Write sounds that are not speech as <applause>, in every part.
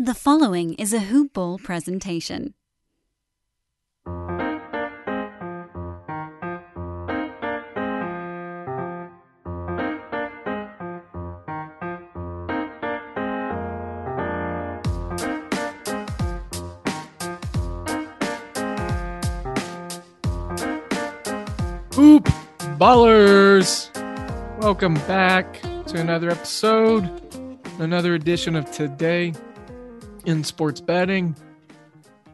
The following is a Hoop Ball presentation. Hoop Ballers! Welcome back to another episode, another edition of Today in Sports Betting.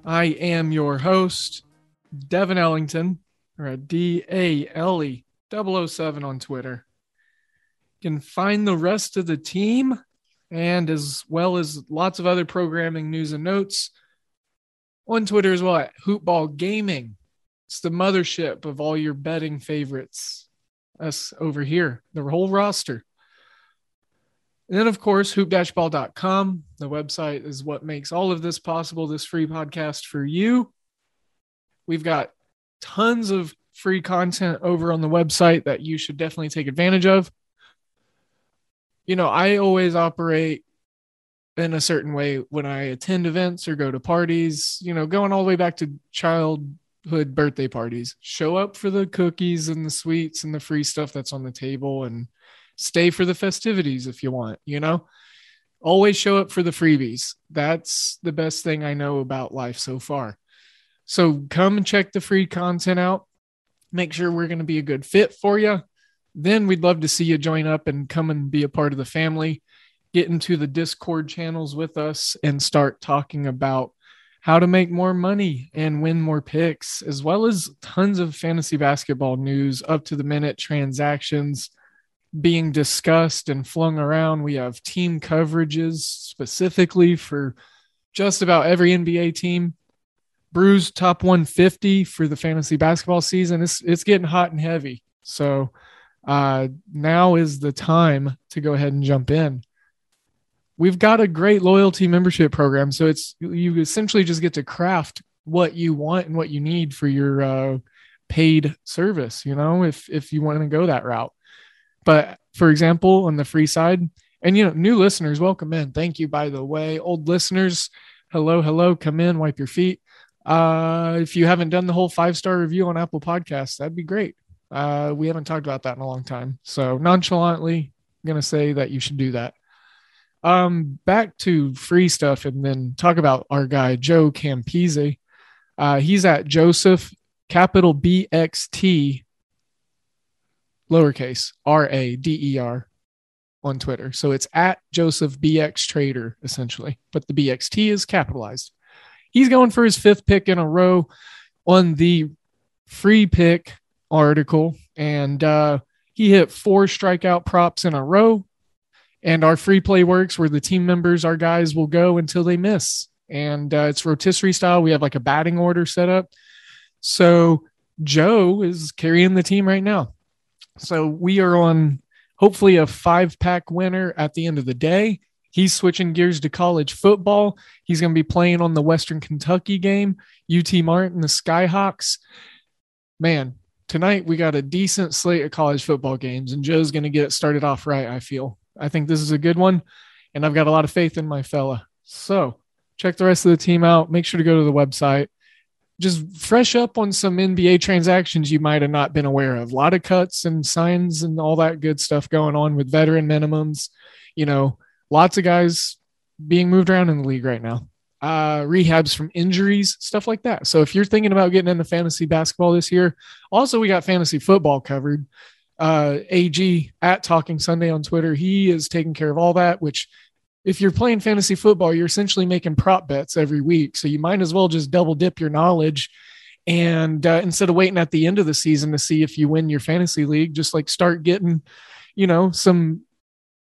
I am your host, Devin Ellington, or a D A L E 007 on Twitter. You can find the rest of the team and as well as lots of other programming news and notes on Twitter as well at Hoopball Gaming. It's the mothership of all your betting favorites. Us over here, the whole roster. And then, of course, hoop-ball.com. The website is what makes all of this possible, this free podcast for you. We've got tons of free content over on the website that you should definitely take advantage of. You know, I always operate in a certain way when I attend events or go to parties, you know, going all the way back to childhood birthday parties. Show up for the cookies and the sweets and the free stuff that's on the table and stay for the festivities if you want, you know? Always show up for the freebies. That's the best thing I know about life so far. So come and check the free content out. Make sure we're going to be a good fit for you. Then we'd love to see you join up and come and be a part of the family. Get into the Discord channels with us and start talking about how to make more money and win more picks, as well as tons of fantasy basketball news, up to the minute transactions being discussed and flung around. We have team coverages specifically for just about every NBA team. Brews top 150 for the fantasy basketball season. It's it's getting hot and heavy. So uh, now is the time to go ahead and jump in we've got a great loyalty membership program. So it's you essentially just get to craft what you want and what you need for your uh, paid service. You know, if if you want to go that route. But for example, on the free side, and you know, new listeners, welcome in. Thank you, by the way. Old listeners, hello, hello, come in, wipe your feet. Uh, if you haven't done the whole five star review on Apple Podcasts, that'd be great. Uh, we haven't talked about that in a long time. So nonchalantly, I'm gonna say that you should do that. Um, back to free stuff and then talk about our guy Joe Campese. Uh, he's at Joseph capital B X T lowercase R A D E R on Twitter. So it's at Joseph BX Trader essentially, but the BXT is capitalized. He's going for his fifth pick in a row on the free pick article, and uh, he hit four strikeout props in a row and our free play works where the team members, our guys, will go until they miss. And uh, it's rotisserie style. We have like a batting order set up. So Joe is carrying the team right now. So we are on hopefully a five pack winner at the end of the day. He's switching gears to college football. He's going to be playing on the Western Kentucky game, UT Martin, the Skyhawks. Man, tonight we got a decent slate of college football games, and Joe's going to get it started off right, I feel. I think this is a good one, and I've got a lot of faith in my fella. So check the rest of the team out. Make sure to go to the website. Just fresh up on some NBA transactions you might have not been aware of. A lot of cuts and signs and all that good stuff going on with veteran minimums. You know, lots of guys being moved around in the league right now. Uh, rehabs from injuries, stuff like that. So if you're thinking about getting into fantasy basketball this year, also we got fantasy football covered uh, AG at Talking Sunday on Twitter. He is taking care of all that, which if you're playing fantasy football, you're essentially making prop bets every week. So you might as well just double dip your knowledge. And uh, instead of waiting at the end of the season to see if you win your fantasy league, just like start getting, you know, some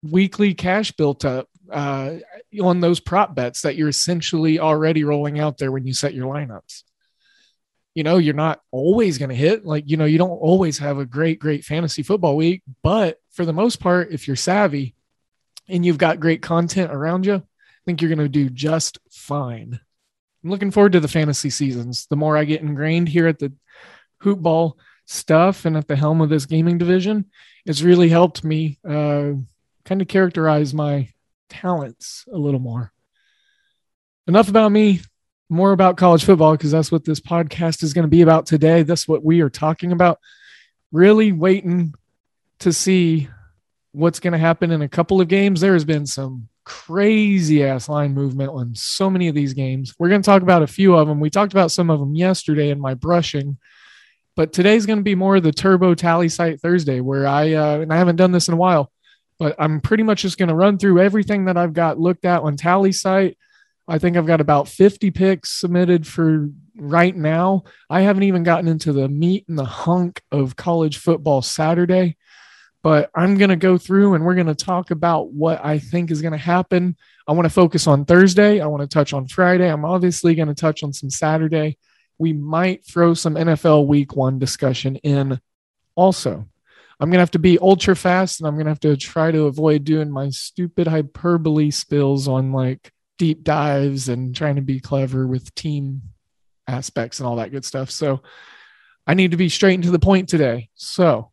weekly cash built up. uh, on those prop bets that you're essentially already rolling out there when you set your lineups. You know, you're not always going to hit. Like, you know, you don't always have a great, great fantasy football week. But for the most part, if you're savvy and you've got great content around you, I think you're going to do just fine. I'm looking forward to the fantasy seasons. The more I get ingrained here at the hoop ball stuff and at the helm of this gaming division, it's really helped me uh, kind of characterize my talents a little more. Enough about me, more about college football, because that's what this podcast is going to be about today. That's what we are talking about. Really waiting to see what's going to happen in a couple of games. There has been some crazy ass line movement on so many of these games. We're going to talk about a few of them. We talked about some of them yesterday in my brushing, but today's going to be more of the turbo Tallysight Thursday, where I, uh, and I haven't done this in a while, but I'm pretty much just going to run through everything that I've got looked at on Tallysight. I think I've got about 50 picks submitted for right now. I haven't even gotten into the meat and the hunk of college football Saturday but I'm going to go through and we're going to talk about what I think is going to happen. I want to focus on Thursday. I want to touch on Friday. I'm obviously going to touch on some Saturday. We might throw some NFL week one discussion in also. I'm going to have to be ultra fast and I'm going to have to try to avoid doing my stupid hyperbole spills on like deep dives and trying to be clever with team aspects and all that good stuff. So I need to be straight and to the point today. So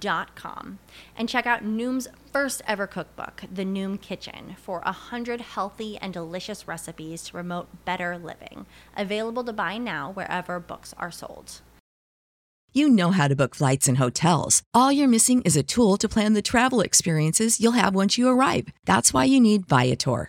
noom.com and check out Noom's first ever cookbook, The Noom Kitchen, for 100 healthy and delicious recipes to promote better living. Available to buy now wherever books are sold. You know how to book flights and hotels. All you're missing is a tool to plan the travel experiences you'll have once you arrive. That's why you need Viator.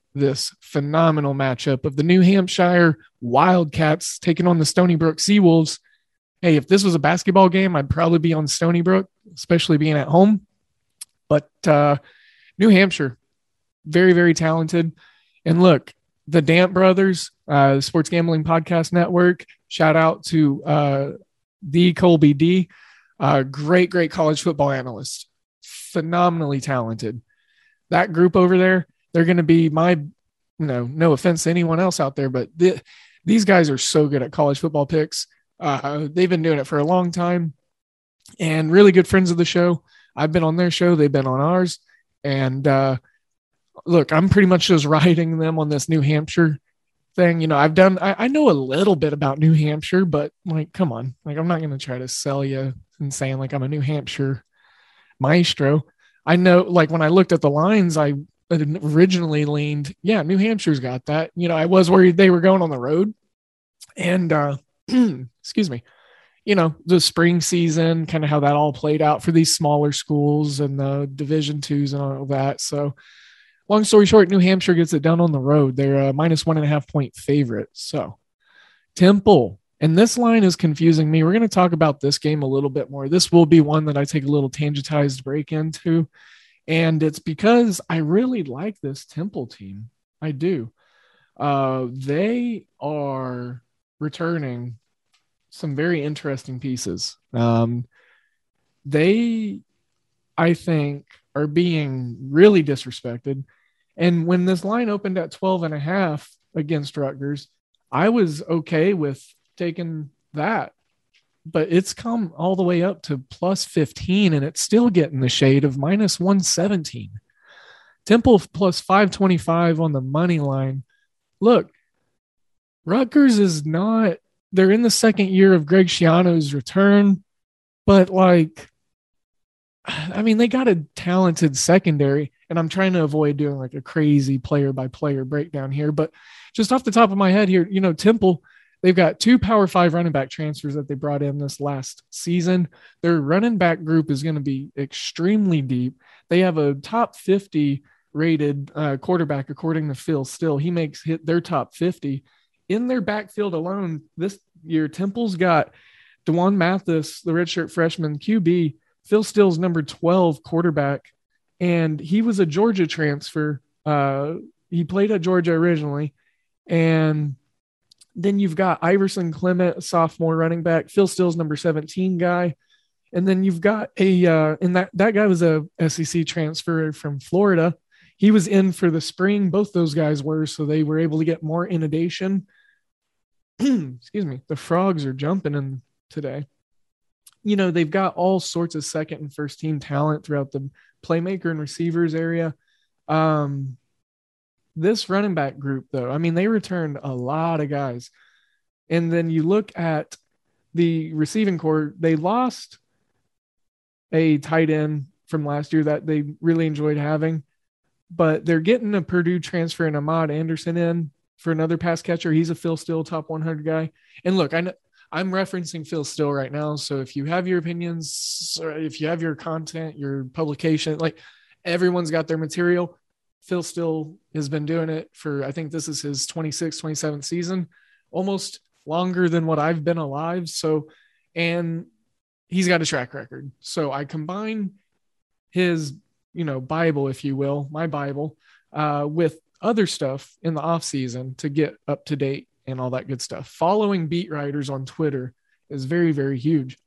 this phenomenal matchup of the New Hampshire Wildcats taking on the Stony Brook Seawolves. Hey, if this was a basketball game, I'd probably be on Stony Brook, especially being at home. But uh, New Hampshire, very, very talented. And look, the Damp Brothers, uh, Sports Gambling Podcast Network, shout out to uh, the Colby D, uh, great, great college football analyst, phenomenally talented. That group over there, they're going to be my, you know, no offense to anyone else out there, but the, these guys are so good at college football picks. Uh, they've been doing it for a long time and really good friends of the show. I've been on their show, they've been on ours. And uh, look, I'm pretty much just <laughs> riding them on this New Hampshire thing. You know, I've done, I, I know a little bit about New Hampshire, but like, come on, like, I'm not going to try to sell you and saying like I'm a New Hampshire maestro. I know, like, when I looked at the lines, I originally leaned, yeah, New Hampshire's got that. You know, I was worried they were going on the road. And uh <clears throat> excuse me, you know, the spring season, kind of how that all played out for these smaller schools and the division twos and all that. So long story short, New Hampshire gets it done on the road. They're a minus one and a half point favorite. So Temple. And this line is confusing me. We're going to talk about this game a little bit more. This will be one that I take a little tangentized break into and it's because I really like this Temple team. I do. Uh, they are returning some very interesting pieces. Um, they, I think, are being really disrespected. And when this line opened at 12 and a half against Rutgers, I was okay with taking that. But it's come all the way up to plus 15 and it's still getting the shade of minus 117. Temple plus 525 on the money line. Look, Rutgers is not, they're in the second year of Greg Schiano's return, but like, I mean, they got a talented secondary, and I'm trying to avoid doing like a crazy player by player breakdown here. But just off the top of my head here, you know, Temple, they've got two power five running back transfers that they brought in this last season. Their running back group is going to be extremely deep. They have a top 50 rated uh, quarterback, according to Phil Steele. He makes hit their top 50 in their backfield alone this year. Temple's got D'Wan Mathis, the redshirt freshman QB Phil Steele's number 12 quarterback, and he was a Georgia transfer. Uh, he played at Georgia originally. And then you've got Iverson Clement, sophomore running back. Phil Steele's, number 17 guy. And then you've got a, uh, and that, that guy was a SEC transfer from Florida. He was in for the spring. Both those guys were, so they were able to get more inundation. <clears throat> Excuse me. The frogs are jumping in today you know, they've got all sorts of second and first team talent throughout the playmaker and receivers area. Um, this running back group, though, I mean, they returned a lot of guys. And then you look at the receiving corps, they lost a tight end from last year that they really enjoyed having, but they're getting a Purdue transfer and Ahmad Anderson in for another pass catcher. He's a Phil Steele top 100 guy. And look, I know I'm referencing Phil Steele right now. So if you have your opinions, if you have your content, your publication, like everyone's got their material. Phil Steele has been doing it for, I think this is his 26th, 27th season, almost longer than what I've been alive. So, and he's got a track record. So I combine his, you know, Bible, if you will, my Bible, uh, with other stuff in the off season to get up to date and all that good stuff. Following beat writers on Twitter is very, very huge.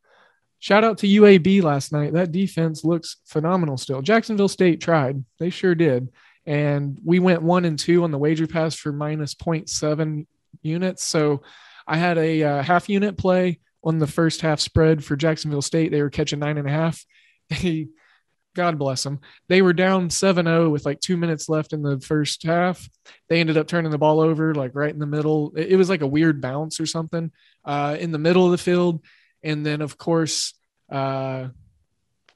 Shout out to UAB last night. That defense looks phenomenal still. Jacksonville State tried. They sure did. And we went one and two on the wager pass for minus 0.7 units. So I had a uh, half unit play on the first half spread for Jacksonville State. They were catching nine and a half. <laughs> God bless them. They were down 7 0 with like two minutes left in the first half. They ended up turning the ball over like right in the middle. It, was like a weird bounce or something uh, in the middle of the field. And then, of course, uh,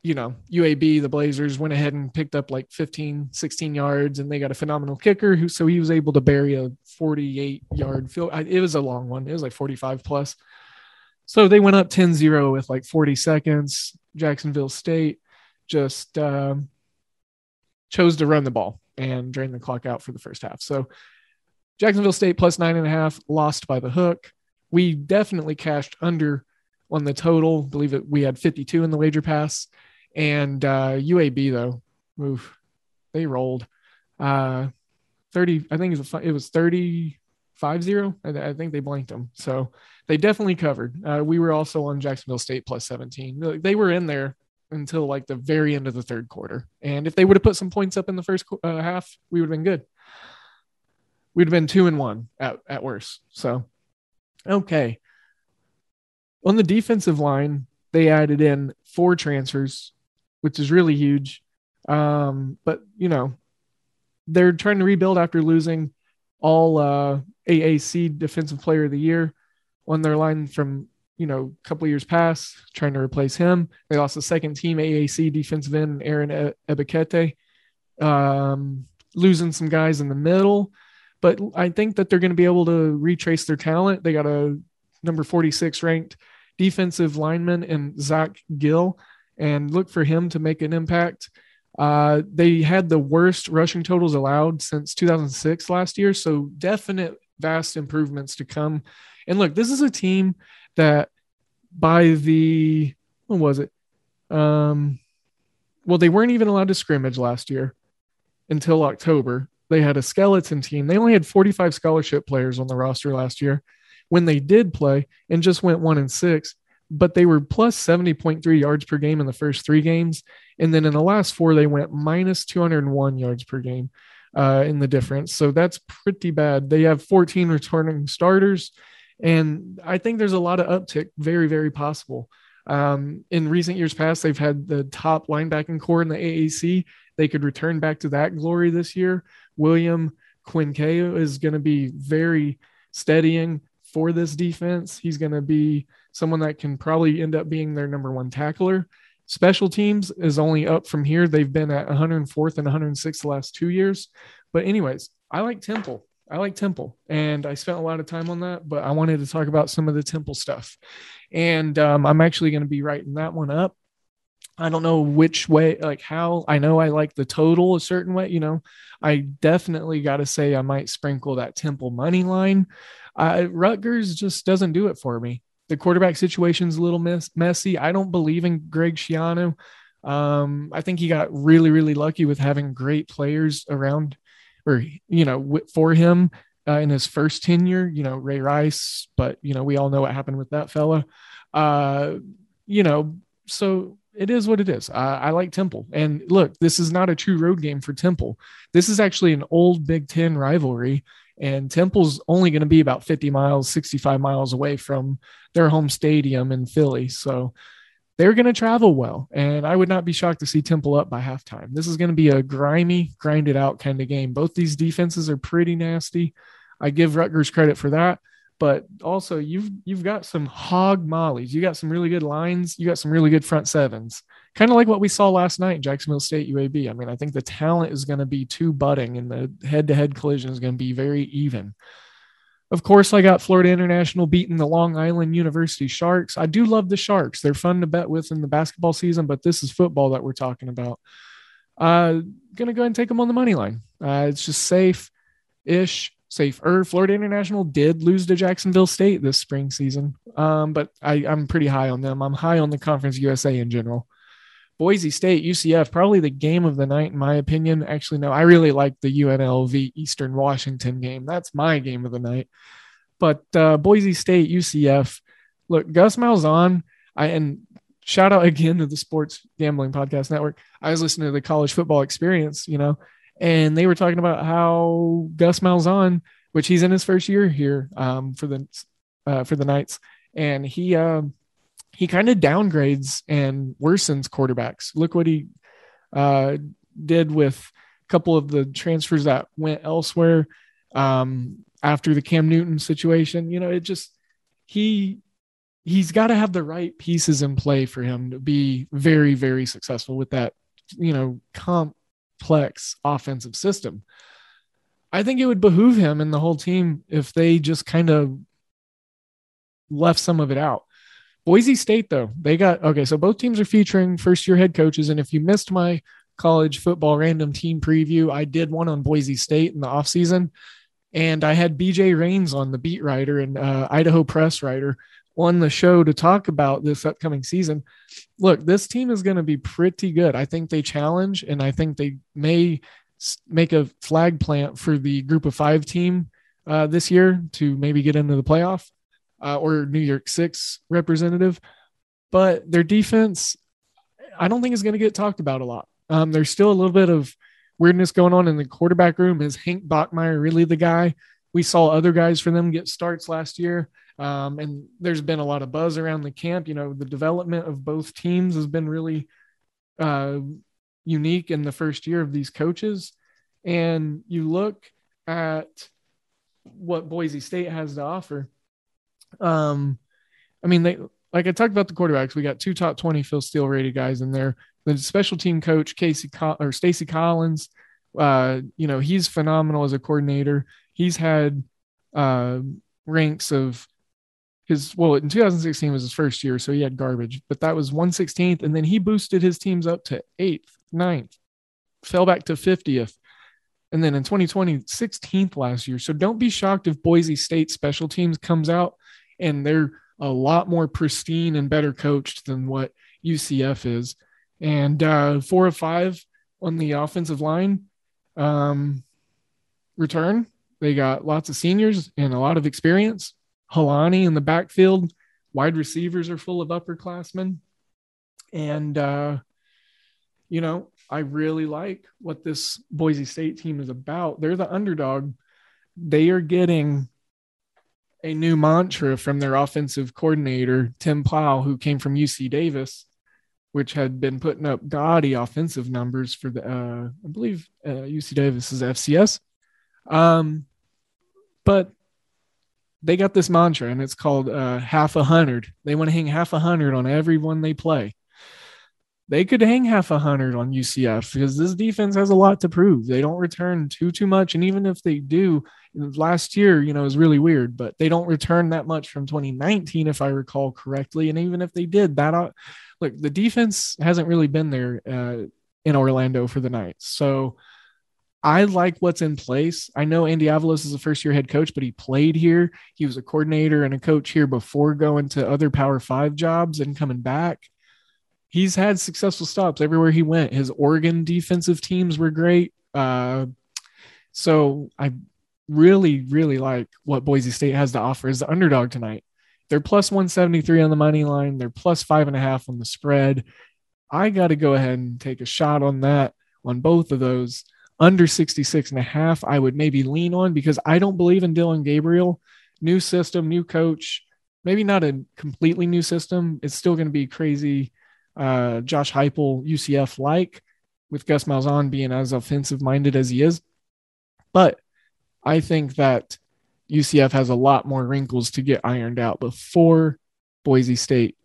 you know, UAB, the Blazers went ahead and picked up like 15, 16 yards, and they got a phenomenal kicker who, so he was able to bury a 48 yard field. It was a long one, it was like 45 plus. So they went up 10 0 with like 40 seconds. Jacksonville State just um, chose to run the ball and drain the clock out for the first half. So Jacksonville State plus nine and a half, lost by the hook. We definitely cashed under on the total. I believe it we had 52 in the wager pass. And uh, UAB though, oof, they rolled. Uh, 30, I think it was, it was 30 5 0. I, think they blanked them. So they definitely covered. Uh, we were also on Jacksonville State plus 17. They were in there until like the very end of the third quarter. And if they would have put some points up in the first uh, half, we would have been good. We'd have been two and one at, at worst. So, okay. On the defensive line, they added in four transfers, which is really huge. Um, but, you know, they're trying to rebuild after losing all uh, AAC Defensive Player of the Year on their line from you know, a couple years past, trying to replace him. They lost the second team AAC defensive end, Aaron Ebiketie, um, losing some guys in the middle. But I think that they're going to be able to retrace their talent. They got a number 46 ranked defensive lineman in Zach Gill and look for him to make an impact. Uh, they had the worst rushing totals allowed since 2006 last year. So definite vast improvements to come. And look, this is a team that by the what was it? Um, well, they weren't even allowed to scrimmage last year until October. They had a skeleton team. They only had 45 scholarship players on the roster last year when they did play and just went one and six, but they were plus 70.3 yards per game in the first three games. And then in the last four, they went minus 201 yards per game. uh, in the difference. So that's pretty bad. They have 14 returning starters, and I think there's a lot of uptick, very, very possible. Um, in recent years past, they've had the top linebacking corps in the AAC. They could return back to that glory this year. William Kwenkeu is going to be very steadying for this defense. He's going to be someone that can probably end up being their number one tackler. Special teams is only up from here. They've been at 104th and 106th the last two years. But, anyways, I like Temple. I like Temple, and I spent a lot of time on that, but I wanted to talk about some of the Temple stuff. And um, I'm actually going to be writing that one up. I don't know which way, like how. I know I like the total a certain way. You know, I definitely got to say I might sprinkle that Temple money line. Uh, Rutgers just doesn't do it for me. The quarterback situation's a little mess- messy. I don't believe in Greg Schiano. Um, I think he got really, really lucky with having great players around or you know for him uh, in his first tenure. You know Ray Rice, but you know we all know what happened with that fella. Uh, you know, so it is what it is. Uh, I like Temple, and look, this is not a true road game for Temple. This is actually an old Big Ten rivalry, and Temple's only going to be about 50 miles, 65 miles away from their home stadium in Philly. So they're going to travel well. And I would not be shocked to see Temple up by halftime. This is going to be a grimy, grinded out kind of game. Both these defenses are pretty nasty. I give Rutgers credit for that. But also you've you've got some hog mollies. You got some really good lines. You got some really good front sevens. Kind of like what we saw last night Jacksonville State UAB. I mean, I think the talent is going to be too budding and the head-to-head collision is going to be very even. Of course, I got Florida International beating the Long Island University Sharks. I do love the Sharks. They're fun to bet with in the basketball season, but this is football that we're talking about. Uh, gonna go ahead and take them on the money line. Uh, it's just safe ish, safer. Florida International did lose to Jacksonville State this spring season, um, but I, I'm pretty high on them. I'm high on the Conference USA in general. Boise State, UCF, probably the game of the night, in my opinion. Actually, no, I really like the UNLV Eastern Washington game. That's my game of the night. But uh, Boise State, UCF, look, Gus Malzahn, I and shout out again to the Sports Gambling Podcast Network. I was listening to the College Football Experience, you know, and they were talking about how Gus Malzahn, which he's in his first year here um, for the uh, for the Knights, and he. Um, he kind of downgrades and worsens quarterbacks. Look what he uh, did with a couple of the transfers that went elsewhere um, after the Cam Newton situation. You know, it just he he's got to have the right pieces in play for him to be very very successful with that you know complex offensive system. I think it would behoove him and the whole team if they just kind of left some of it out. Boise State, though, they got okay. So both teams are featuring first year head coaches. And if you missed my college football random team preview, I did one on Boise State in the offseason. And I had BJ Rains on the beat writer and uh, Idaho Press writer on the show to talk about this upcoming season. Look, this team is going to be pretty good. I think they challenge and I think they may make a flag plant for the group of five team uh, this year to maybe get into the playoff uh, or New Year's Six representative, but their defense, I don't think is going to get talked about a lot. Um, there's still a little bit of weirdness going on in the quarterback room. Is Hank Bachmeier really the guy? We saw other guys for them get starts last year. Um, and there's been a lot of buzz around the camp. You know, the development of both teams has been really uh, unique in the first year of these coaches. And you look at what Boise State has to offer. Um, I mean, they like I talked about the quarterbacks. We got two top twenty Phil Steele rated guys in there. The special team coach Casey or Stacy Collins, uh, you know, he's phenomenal as a coordinator. He's had uh, ranks of his well in 2016 was his first year, so he had garbage, but that was 116th, and then he boosted his teams up to eighth, ninth, fell back to 50th. And then in 2020, 16th last year. So don't be shocked if Boise State special teams comes out and they're a lot more pristine and better coached than what UCF is. And uh, four of five on the offensive line um, return. They got lots of seniors and a lot of experience. Holani in the backfield, wide receivers are full of upperclassmen. And, uh, you know, I really like what this Boise State team is about. They're the underdog. They are getting a new mantra from their offensive coordinator, Tim Plough, who came from UC Davis, which had been putting up gaudy offensive numbers for the, uh, I believe, uh, UC Davis is FCS. Um, but they got this mantra and it's called uh, half a hundred. They want to hang half a hundred on everyone they play. They could hang half a hundred on UCF because this defense has a lot to prove. They don't return too too much, and even if they do, last year you know is really weird, but they don't return that much from 2019 if I recall correctly. And even if they did, that uh, look the defense hasn't really been there uh, in Orlando for the night, so I like what's in place. I know Andy Avalos is a first year head coach, but he played here. He was a coordinator and a coach here before going to other Power Five jobs and coming back. He's had successful stops everywhere he went. His Oregon defensive teams were great. Uh, so I really, really like what Boise State has to offer as the underdog tonight. They're plus 173 on the money line, they're plus five and a half on the spread. I got to go ahead and take a shot on that on both of those under 66 and a half, I would maybe lean on because I don't believe in Dillon Gabriel. New system, new coach, maybe not a completely new system. It's still going to be crazy. Uh, Josh Heupel, UCF like, with Gus Malzahn being as offensive minded as he is. But I think that UCF has a lot more wrinkles to get ironed out before Boise State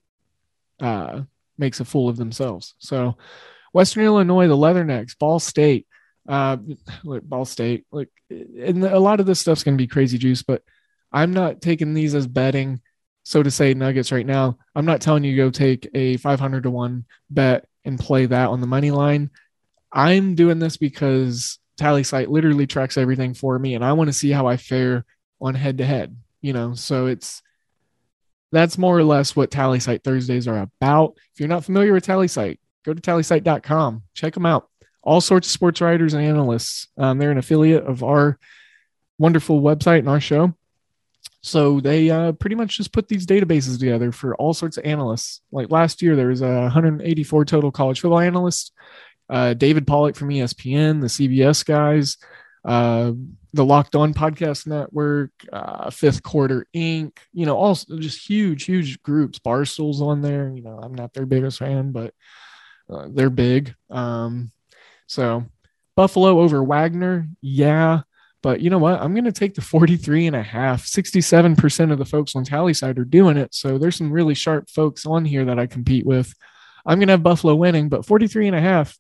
uh, makes a fool of themselves. So, Western Illinois, the Leathernecks, Ball State, uh, like Ball State, like, and a lot of this stuff's to be crazy juice, but I'm not taking these as betting. So to say Nuggets right now, I'm not telling you go take a 500 to one bet and play that on the money line. I'm doing this because Tallysight literally tracks everything for me, and I want to see how I fare on head to head. You know, so it's that's more or less what Tallysight Thursdays are about. If you're not familiar with Tallysight, go to tallysight.com, check them out all sorts of sports writers and analysts. Um, they're an affiliate of our wonderful website and our show. So they uh, pretty much just put these databases together for all sorts of analysts. Like last year, there was uh, 184 total college football analysts. Uh, David Pollack from ESPN, the CBS guys, uh, the Locked On Podcast Network, uh, Fifth Quarter Inc. You know, all just huge, huge groups. Barstool's on there. You know, I'm not their biggest fan, but uh, they're big. Um, so Buffalo over Wagner, yeah. But you know what? I'm going to take the 43 and a half. 67% of the folks on Tallysight are doing it. So there's some really sharp folks on here that I compete with. I'm going to have Buffalo winning, but 43 and a half.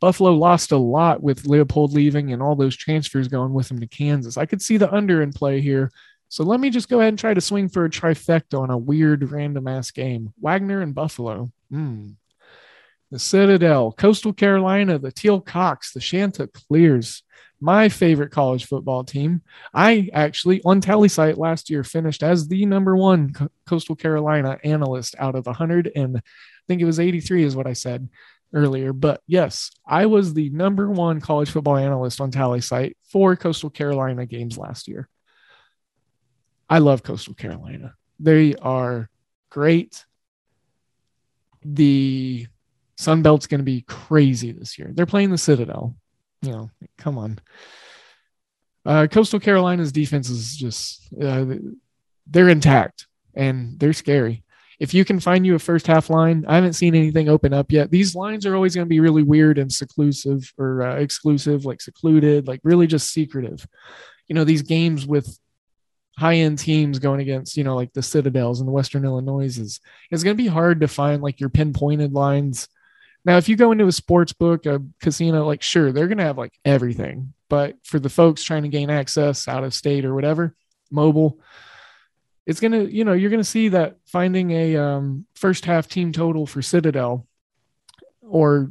Buffalo lost a lot with Leipold leaving and all those transfers going with him to Kansas. I could see the under in play here. So let me just go ahead and try to swing for a trifecta on a weird random ass game. Wagner and Buffalo. Hmm the Citadel, Coastal Carolina, the Teal Cox, the Chanticleers, my favorite college football team. I actually, on Tallysight last year, finished as the number one Coastal Carolina analyst out of 100. And I think it was 83, is what I said earlier. But yes, I was the number one college football analyst on Tallysight for Coastal Carolina games last year. I love Coastal Carolina. They are great. The Sunbelt's going to be crazy this year. They're playing the Citadel. You know, come on. Uh, Coastal Carolina's defense is just uh, they're intact and they're scary. If you can find you a first half line, I haven't seen anything open up yet. These lines are always going to be really weird and seclusive or uh, exclusive, like secluded, like really just secretive. You know, these games with high end teams going against, you know, like the Citadels and the Western Illinois is it's going to be hard to find like your pinpointed lines now, if you go into a sports book, a casino, like sure, they're gonna have like everything. But for the folks trying to gain access out of state or whatever, mobile, it's gonna, you know, you're gonna see that finding a um, first half team total for Citadel or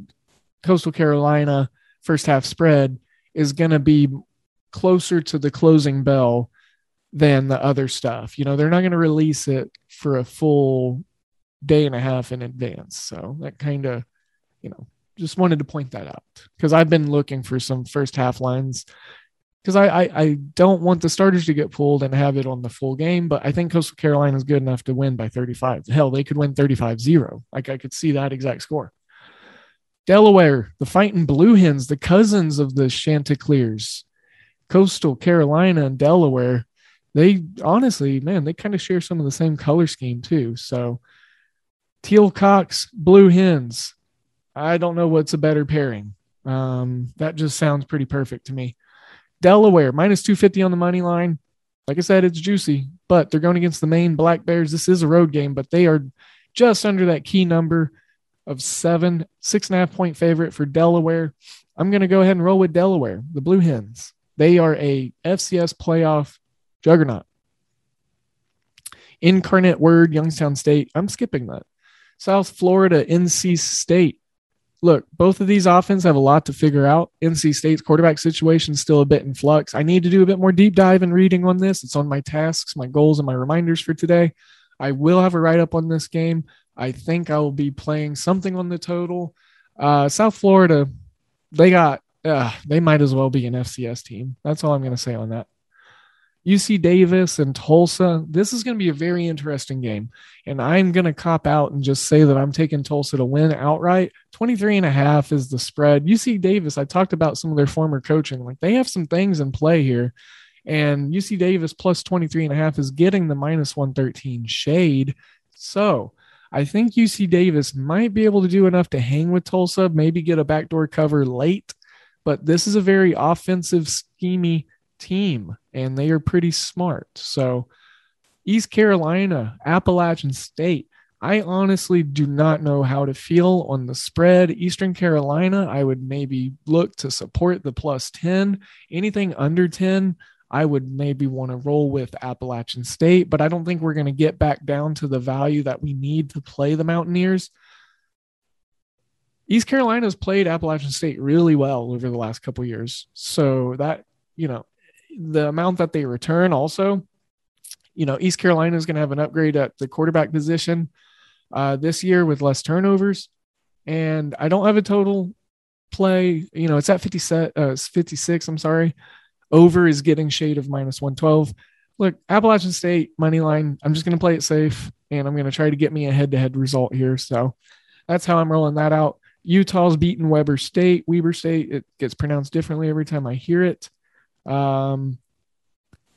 Coastal Carolina first half spread is gonna be closer to the closing bell than the other stuff. You know, they're not going to release it for a full day and a half in advance. So that kind of you know, just wanted to point that out because I've been looking for some first half lines because I, I, I don't want the starters to get pulled and have it on the full game, but I think Coastal Carolina is good enough to win by 35. Hell, they could win 35 0. Like I could see that exact score. Delaware, the fighting Blue Hens, the cousins of the Chanticleers, Coastal Carolina and Delaware. They honestly, man, they kind of share some of the same color scheme too. So Teal Cocks, Blue Hens. I don't know what's a better pairing. Um, that just sounds pretty perfect to me. Delaware, minus 250 on the money line. Like I said, it's juicy, but they're going against the Maine Black Bears. This is a road game, but they are just under that key number of seven, six and a half point favorite for Delaware. I'm going to go ahead and roll with Delaware, the Blue Hens. They are a FCS playoff juggernaut. Incarnate Word, Youngstown State. I'm skipping that. South Florida, NC State. Look, both of these offenses have a lot to figure out. NC State's quarterback situation is still a bit in flux. I need to do a bit more deep dive and reading on this. It's on my tasks, my goals, and my reminders for today. I will have a write up on this game. I think I will be playing something on the total. Uh, South Florida, they got, uh, they might as well be an FCS team. That's all I'm going to say on that. UC Davis and Tulsa. This is going to be a very interesting game. And I'm going to cop out and just say that I'm taking Tulsa to win outright. 23 and a half is the spread. UC Davis, I talked about some of their former coaching. Like they have some things in play here. And UC Davis plus 23 and a half is getting the minus 113 shade. So I think UC Davis might be able to do enough to hang with Tulsa, maybe get a backdoor cover late. But this is a very offensive, schemy team, and they are pretty smart. So, East Carolina, Appalachian State. I honestly do not know how to feel on the spread. Eastern Carolina, I would maybe look to support the plus 10. Anything under 10, I would maybe want to roll with Appalachian State, but I don't think we're going to get back down to the value that we need to play the Mountaineers. East Carolina's played Appalachian State really well over the last couple years. So that, you know, the amount that they return also, you know, East Carolina is going to have an upgrade at the quarterback position uh, this year with less turnovers. And I don't have a total play. You know, it's at 50 uh, 56. I'm sorry. Over is getting shade of minus 112. Look, Appalachian State money line. I'm just going to play it safe and I'm going to try to get me a head to head result here. So that's how I'm rolling that out. Utah's beaten Weber State. Weber State, it gets pronounced differently every time I hear it. Um,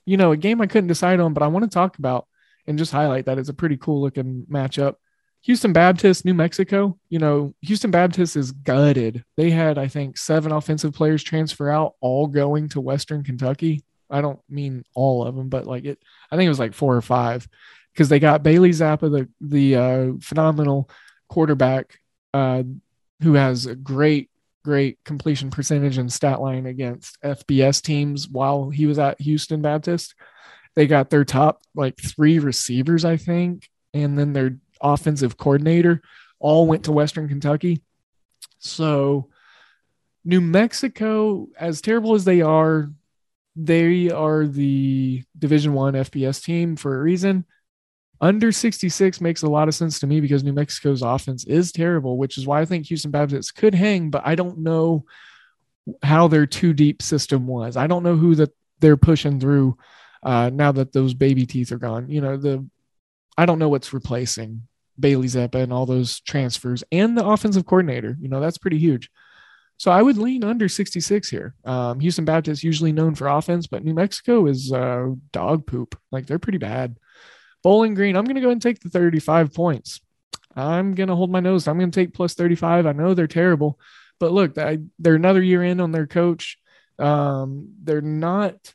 you know, a game I couldn't decide on, but I want to talk about and just highlight that it's a pretty cool looking matchup. Houston Baptist, New Mexico. You know, Houston Baptist is gutted. They had, I think, seven offensive players transfer out, all going to Western Kentucky. I don't mean all of them, but like it, I think it was like four or five because they got Bailey Zappe, the the uh, phenomenal quarterback, uh, who has a great great completion percentage and stat line against FBS teams while he was at Houston Baptist. They got their top like three receivers, I think, and then their offensive coordinator all went to Western Kentucky. So, New Mexico, as terrible as they are, they are the Division One FBS team for a reason under 66 makes a lot of sense to me because New Mexico's offense is terrible, which is why I think Houston Baptist could hang, but I don't know how their two deep system was. I don't know who that they're pushing through uh, now that those baby teeth are gone. You know, the I don't know what's replacing Bailey Zappe and all those transfers and the offensive coordinator. You know, that's pretty huge. So I would lean under 66 here. Um, Houston Baptist usually known for offense, but New Mexico is uh, dog poop. Like they're pretty bad. Bowling Green, I'm going to go and take the 35 points. I'm going to hold my nose. I'm going to take plus 35. I know they're terrible, but look, they're another year in on their coach. Um, they're not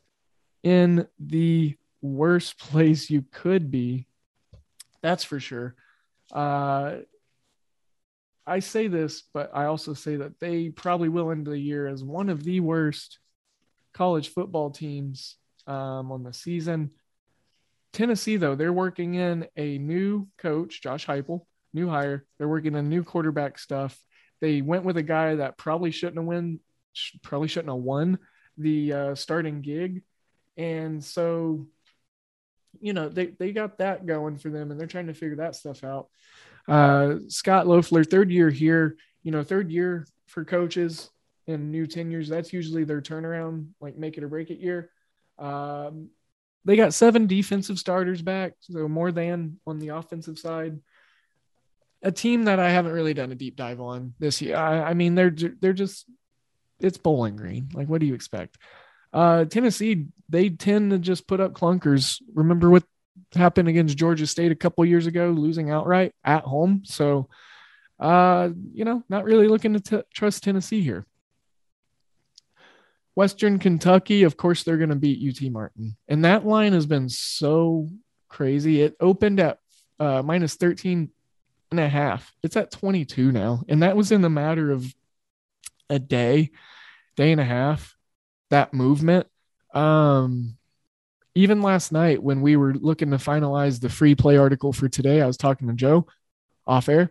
in the worst <laughs> place you could be. That's for sure. Uh, I say this, but I also say that they probably will end the year as one of the worst college football teams um, on the season. Tennessee, though, they're working in a new coach, Josh Heupel, new hire. They're working on new quarterback stuff. They went with a guy that probably shouldn't have won, probably shouldn't have won the uh, starting gig, and so you know they they got that going for them, and they're trying to figure that stuff out. Uh, Scot Loeffler, third year here. You know, third year for coaches and new tenures. That's usually their turnaround, like make it or break it year. Um, they got seven defensive starters back, so more than on the offensive side. a team that I haven't really done a deep dive on this year. I, I mean, they're they're just it's Bowling Green. Like, what do you expect? Uh, Tennessee, they tend to just put up clunkers. Remember what happened against Georgia State a couple years ago, losing outright at home. So, uh, you know, not really looking to t- trust Tennessee here. Western Kentucky, of course, they're going to beat UT Martin. And that line has been so crazy. It opened at uh, minus 13 and a half. It's at 22 now. And that was in the matter of a day, day and a half, that movement. Um, even last night when we were looking to finalize the free play article for today, I was talking to Joe off air.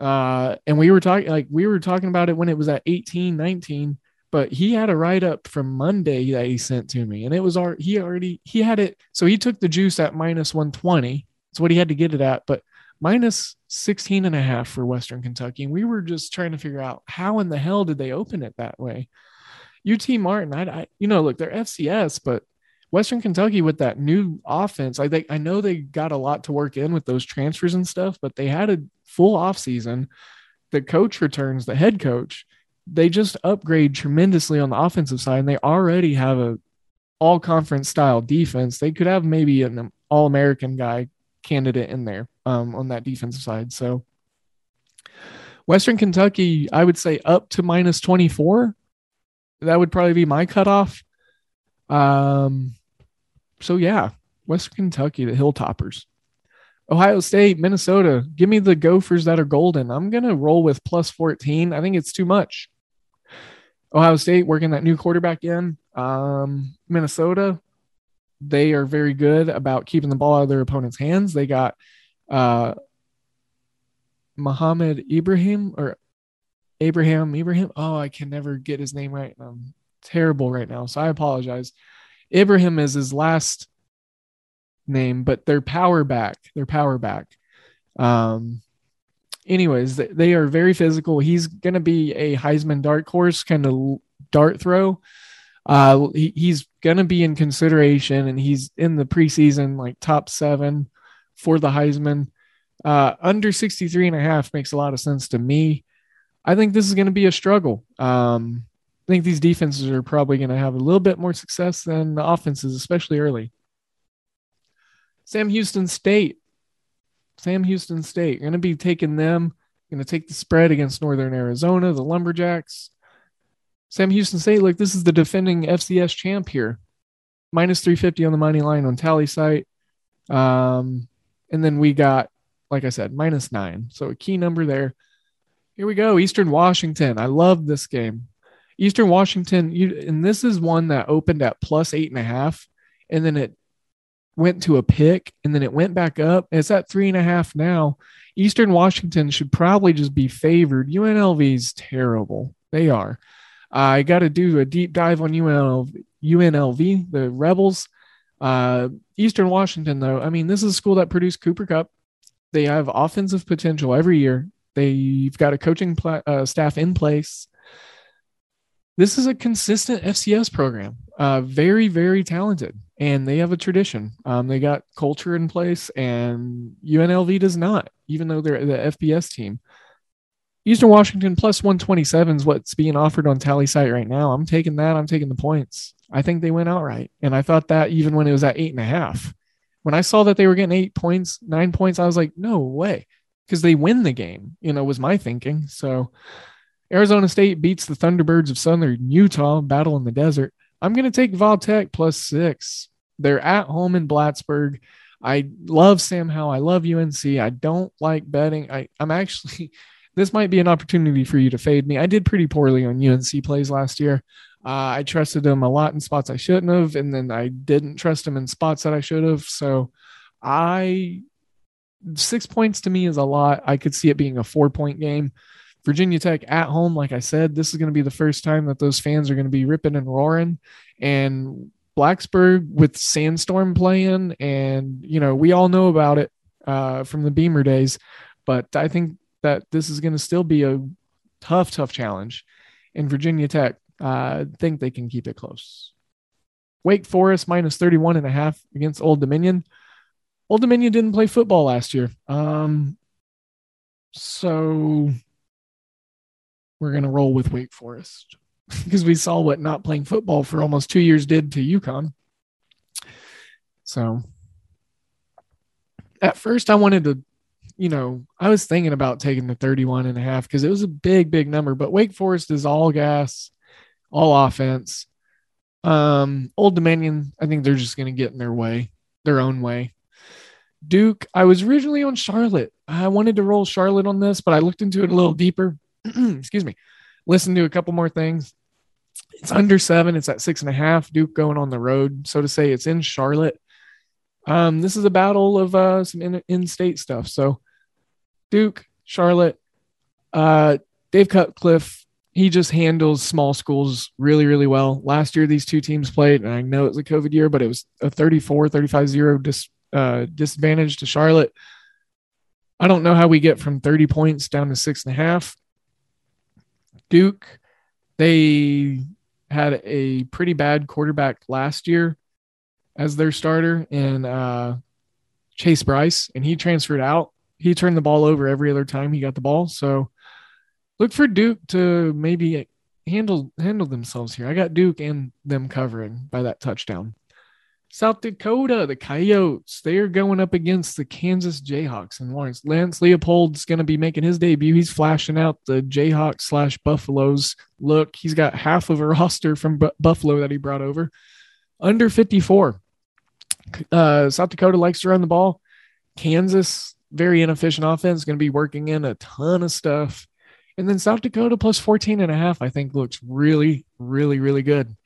Uh, and we were talking like we were talking about it when it was at 18, 19 but he had a write up from Monday that he sent to me, and it was our he already he had it. So he took the juice at minus 120. That's what he had to get it at, but minus 16 and a half for Western Kentucky. And we were just trying to figure out how in the hell did they open it that way? UT Martin, I, I you know, look, they're FCS, but Western Kentucky with that new offense, I think I know they got a lot to work in with those transfers and stuff, but they had a full off season. The coach returns, the head coach they just upgrade tremendously on the offensive side and they already have a all conference style defense. They could have maybe an all American guy candidate in there um, on that defensive side. So Western Kentucky, I would say up to minus 24. That would probably be my cutoff. Um, so yeah, Western Kentucky, the Hilltoppers. Ohio State, Minnesota, give me the Gophers that are golden. I'm going to roll with plus 14. I think it's too much. Ohio State working that new quarterback in. Um, Minnesota, they are very good about keeping the ball out of their opponent's hands. They got uh, Mohamed Ibrahim or Abraham Ibrahim. Oh, I can never get his name right. I'm terrible right now, so I apologize. Ibrahim is his last name, but their power back, their power back. Um, anyways, they are very physical. He's going to be a Heisman dart course kind of dart throw. Uh, he, he's going to be in consideration and he's in the preseason like top seven for the Heisman. Uh, under 63 and a half makes a lot of sense to me. I think this is going to be a struggle. Um, I think these defenses are probably going to have a little bit more success than the offenses, especially early. Sam Houston State Sam Houston State. You're going to be taking them. You're Going to take the spread against Northern Arizona, the Lumberjacks. Sam Houston State, look, this is the defending FCS champ here. Minus 350 on the money line on Tallysight. Um, and then we got, like I said, minus nine. So a key number there. Here we go. Eastern Washington. I love this game. Eastern Washington, you and this is one that opened at plus eight and a half, and then it went to a pick and then it went back up. It's at three and a half now. Eastern Washington should probably just be favored. UNLV is terrible. They are. I got to do a deep dive on UNLV, UNLV the Rebels. Uh, Eastern Washington, though, I mean, this is a school that produced Cooper Kupp. They have offensive potential every year. They've got a coaching pl- uh, staff in place. This is a consistent FCS program. Uh, very, very talented and they have a tradition. Um, they got culture in place, and UNLV does not, even though they're the FBS team. Eastern Washington plus 127 is what's being offered on Tallysight right now. I'm taking that. I'm taking the points. I think they went outright. And I thought that even when it was at eight and a half. When I saw that they were getting eight points, nine points, I was like, no way. Because they win the game, you know, was my thinking. So Arizona State beats the Thunderbirds of Southern Utah, battle in the desert. I'm going to take Va Tech plus six. They're at home in Blacksburg. I love Sam Howell. I love UNC. I don't like betting. I, I'm actually, <laughs> this might be an opportunity for you to fade me. I did pretty poorly on UNC plays last year. Uh, I trusted them a lot in spots I shouldn't have, and then I didn't trust them in spots that I should have. So I, six points to me is a lot. I could see it being a four point game. Virginia Tech at home, like I said, this is going to be the first time that those fans are going to be ripping and roaring. And Blacksburg with Sandstorm playing, and you know we all know about it uh, from the Beamer days, but I think that this is going to still be a tough, tough challenge. And Virginia Tech, uh, think they can keep it close. Wake Forest minus 31 and a half against Old Dominion. Old Dominion didn't play football last year. Um, So we're going to roll with Wake Forest <laughs> because we saw what not playing football for almost two years did to UConn. So at first, I wanted to, you know, I was thinking about taking the 31 and a half because it was a big, big number, but Wake Forest is all gas, all offense. Um, Old Dominion, I think they're just going to get in their way, their own way. Duke, I was originally on Charlotte. I wanted to roll Charlotte on this, but I looked into it a little deeper. <clears throat> Excuse me. listen to a couple more things. It's under seven. It's at six and a half. Duke going on the road, so to say. It's in Charlotte. Um, this is a battle of uh, some in, in-state stuff. So Duke, Charlotte, uh, Dave Cutcliffe, he just handles small schools really, really well. Last year, these two teams played, and I know it was a COVID year, but it was a 34, 35 0 dis, uh, disadvantage to Charlotte. I don't know how we get from 30 points down to six and a half. Duke, they had a pretty bad quarterback last year as their starter in uh, Chase Brice, and he transferred out. He turned the ball over every other time he got the ball. So look for Duke to maybe handle handle themselves here. I got Duke and them covering by that touchdown. South Dakota, the Coyotes, they are going up against the Kansas Jayhawks and Lawrence. Lance Leipold's going to be making his debut. He's flashing out the Jayhawks slash Buffaloes look. He's got half of a <laughs> roster from B- Buffalo that he brought over. Under 54. Uh, South Dakota likes to run the ball. Kansas, very inefficient offense, going to be working in a ton of stuff. And then South Dakota plus 14 and a half, I think looks really, really, really good.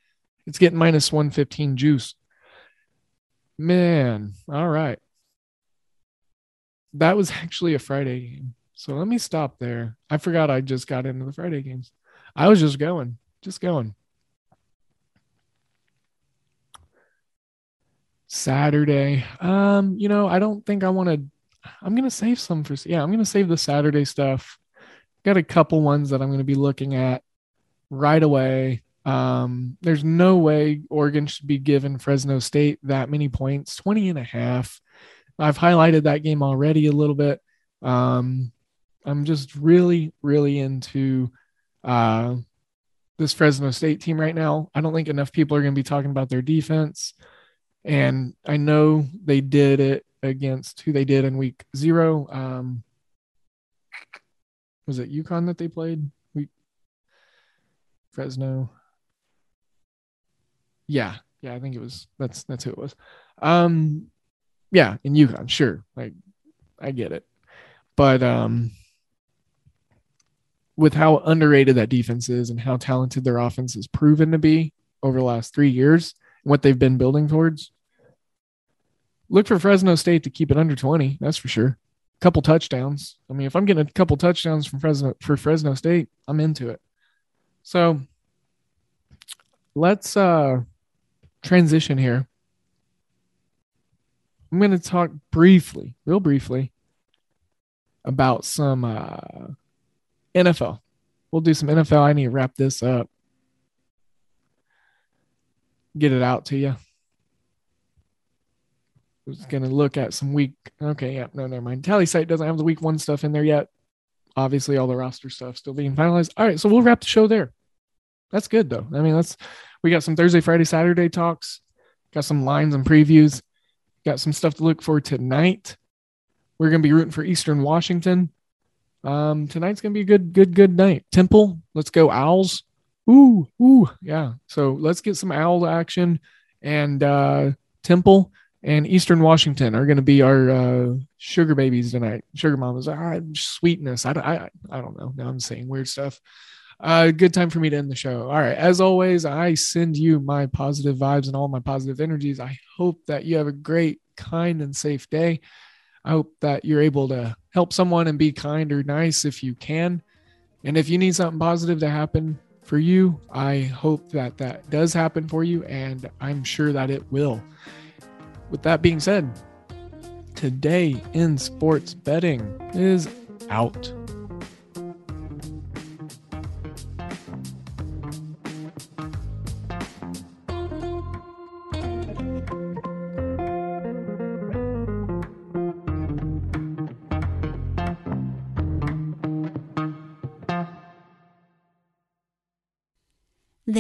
It's getting minus 115 juice. Man, all right. That was <laughs> actually a Friday game. So let me stop there. I forgot I just got into the Friday games. I was just going, just going. Saturday. Um, you know, I don't think I want to. I'm gonna save some for. Yeah, I'm gonna save the Saturday stuff. Got a couple ones that I'm gonna be looking at right away. Um, there's no way Oregon should be given Fresno State that many points, 20 and a half. I've highlighted that game already a little bit. Um, I'm just really, really into uh, this Fresno State team right now. I don't think enough people are going to be talking about their defense. And I know they did it against who they did in week zero. Um, was it UConn that they played? Week Fresno. Yeah, yeah, I think it was. That's that's who it was. Um, yeah, in UConn, sure. Like, I get it, but um, with how underrated that defense is and how talented their offense has proven to be over the last three years, and what they've been building towards. Look for Fresno State to keep it under 20, that's for sure. A couple touchdowns. I mean, if I'm getting a couple touchdowns from Fresno for Fresno State, I'm into it. So let's uh transition here. I'm going to talk briefly, real briefly, about some uh, NFL. We'll do some NFL. I need to wrap this up, get it out to you. I was going to look at some week. Okay, yeah, no, never mind. Tallysight doesn't have the week one stuff in there yet. Obviously, all the roster stuff still being finalized. All right, so we'll wrap the show there. That's good though. I mean, that's we got some Thursday, Friday, Saturday talks. Got some lines and previews. Got some stuff to look for tonight. We're gonna be rooting for Eastern Washington. Um, tonight's gonna be a good, good, good night. Temple, let's go Owls. Ooh, ooh, yeah. So let's get some owl action. And uh, Temple and Eastern Washington are gonna be our uh, sugar babies tonight. Sugar mamas, ah, sweetness. I, I, I don't know. Now I'm saying weird stuff. Uh, good time for me to end the show. All right. As always, I send you my positive vibes and all my positive energies. I hope that you have a great, kind, and safe day. I hope that you're able to help someone and be kind or nice if you can. And if you need something positive to happen for you, I hope that that does happen for you. And I'm sure that it will. With that being said, today in sports betting is out.